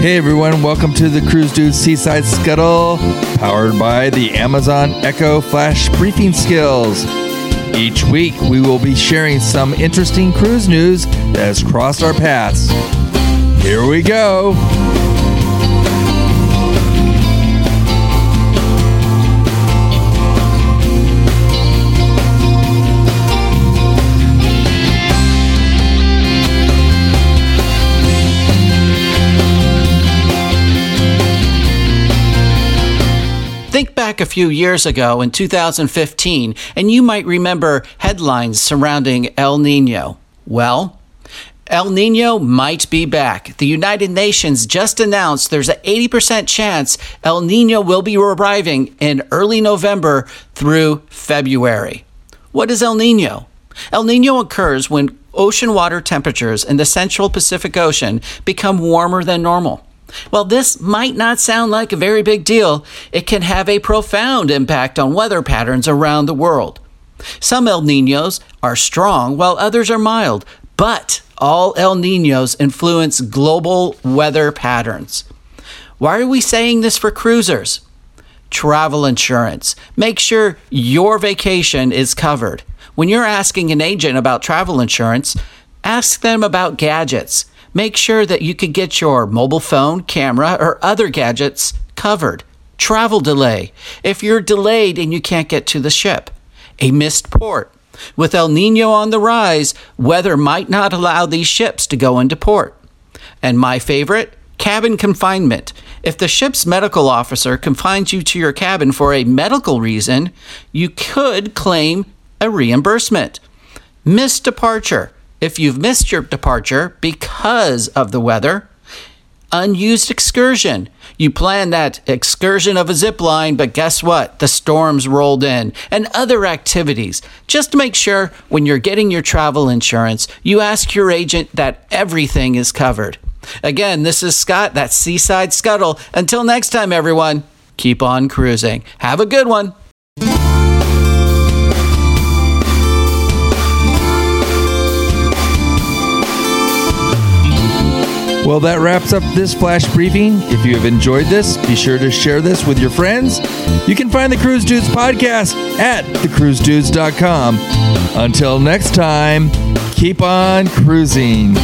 Hey everyone, welcome to the Cruise Dude Seaside Scuttle, powered by the Amazon Echo Flash Briefing Skills. Each week, we will be sharing some interesting cruise news that has crossed our paths. Here we go. Think back a few years ago in 2015, and you might remember headlines surrounding El Nino. Well, El Nino might be back. The United Nations just announced there's an 80% chance El Nino will be arriving in early November through February. What is El Nino? El Nino occurs when ocean water temperatures in the central Pacific Ocean become warmer than normal. While this might not sound like a very big deal, it can have a profound impact on weather patterns around the world. Some El Ninos are strong while others are mild, but all El Ninos influence global weather patterns. Why are we saying this for cruisers? Travel insurance. Make sure your vacation is covered. When you're asking an agent about travel insurance, ask them about gadgets make sure that you can get your mobile phone, camera, or other gadgets covered. Travel delay. If you're delayed and you can't get to the ship. A missed port. With El Nino on the rise, weather might not allow these ships to go into port. And my favorite, cabin confinement. If the ship's medical officer confines you to your cabin for a medical reason, you could claim a reimbursement. Missed departure if you've missed your departure because of the weather, unused excursion. You plan that excursion of a zip line, but guess what? The storms rolled in and other activities. Just make sure when you're getting your travel insurance, you ask your agent that everything is covered. Again, this is Scott, that Seaside Scuttle. Until next time, everyone, keep on cruising. Have a good one. Well, that wraps up this flash briefing. If you have enjoyed this, be sure to share this with your friends. You can find the Cruise Dudes podcast at thecruisedudes.com. Until next time, keep on cruising.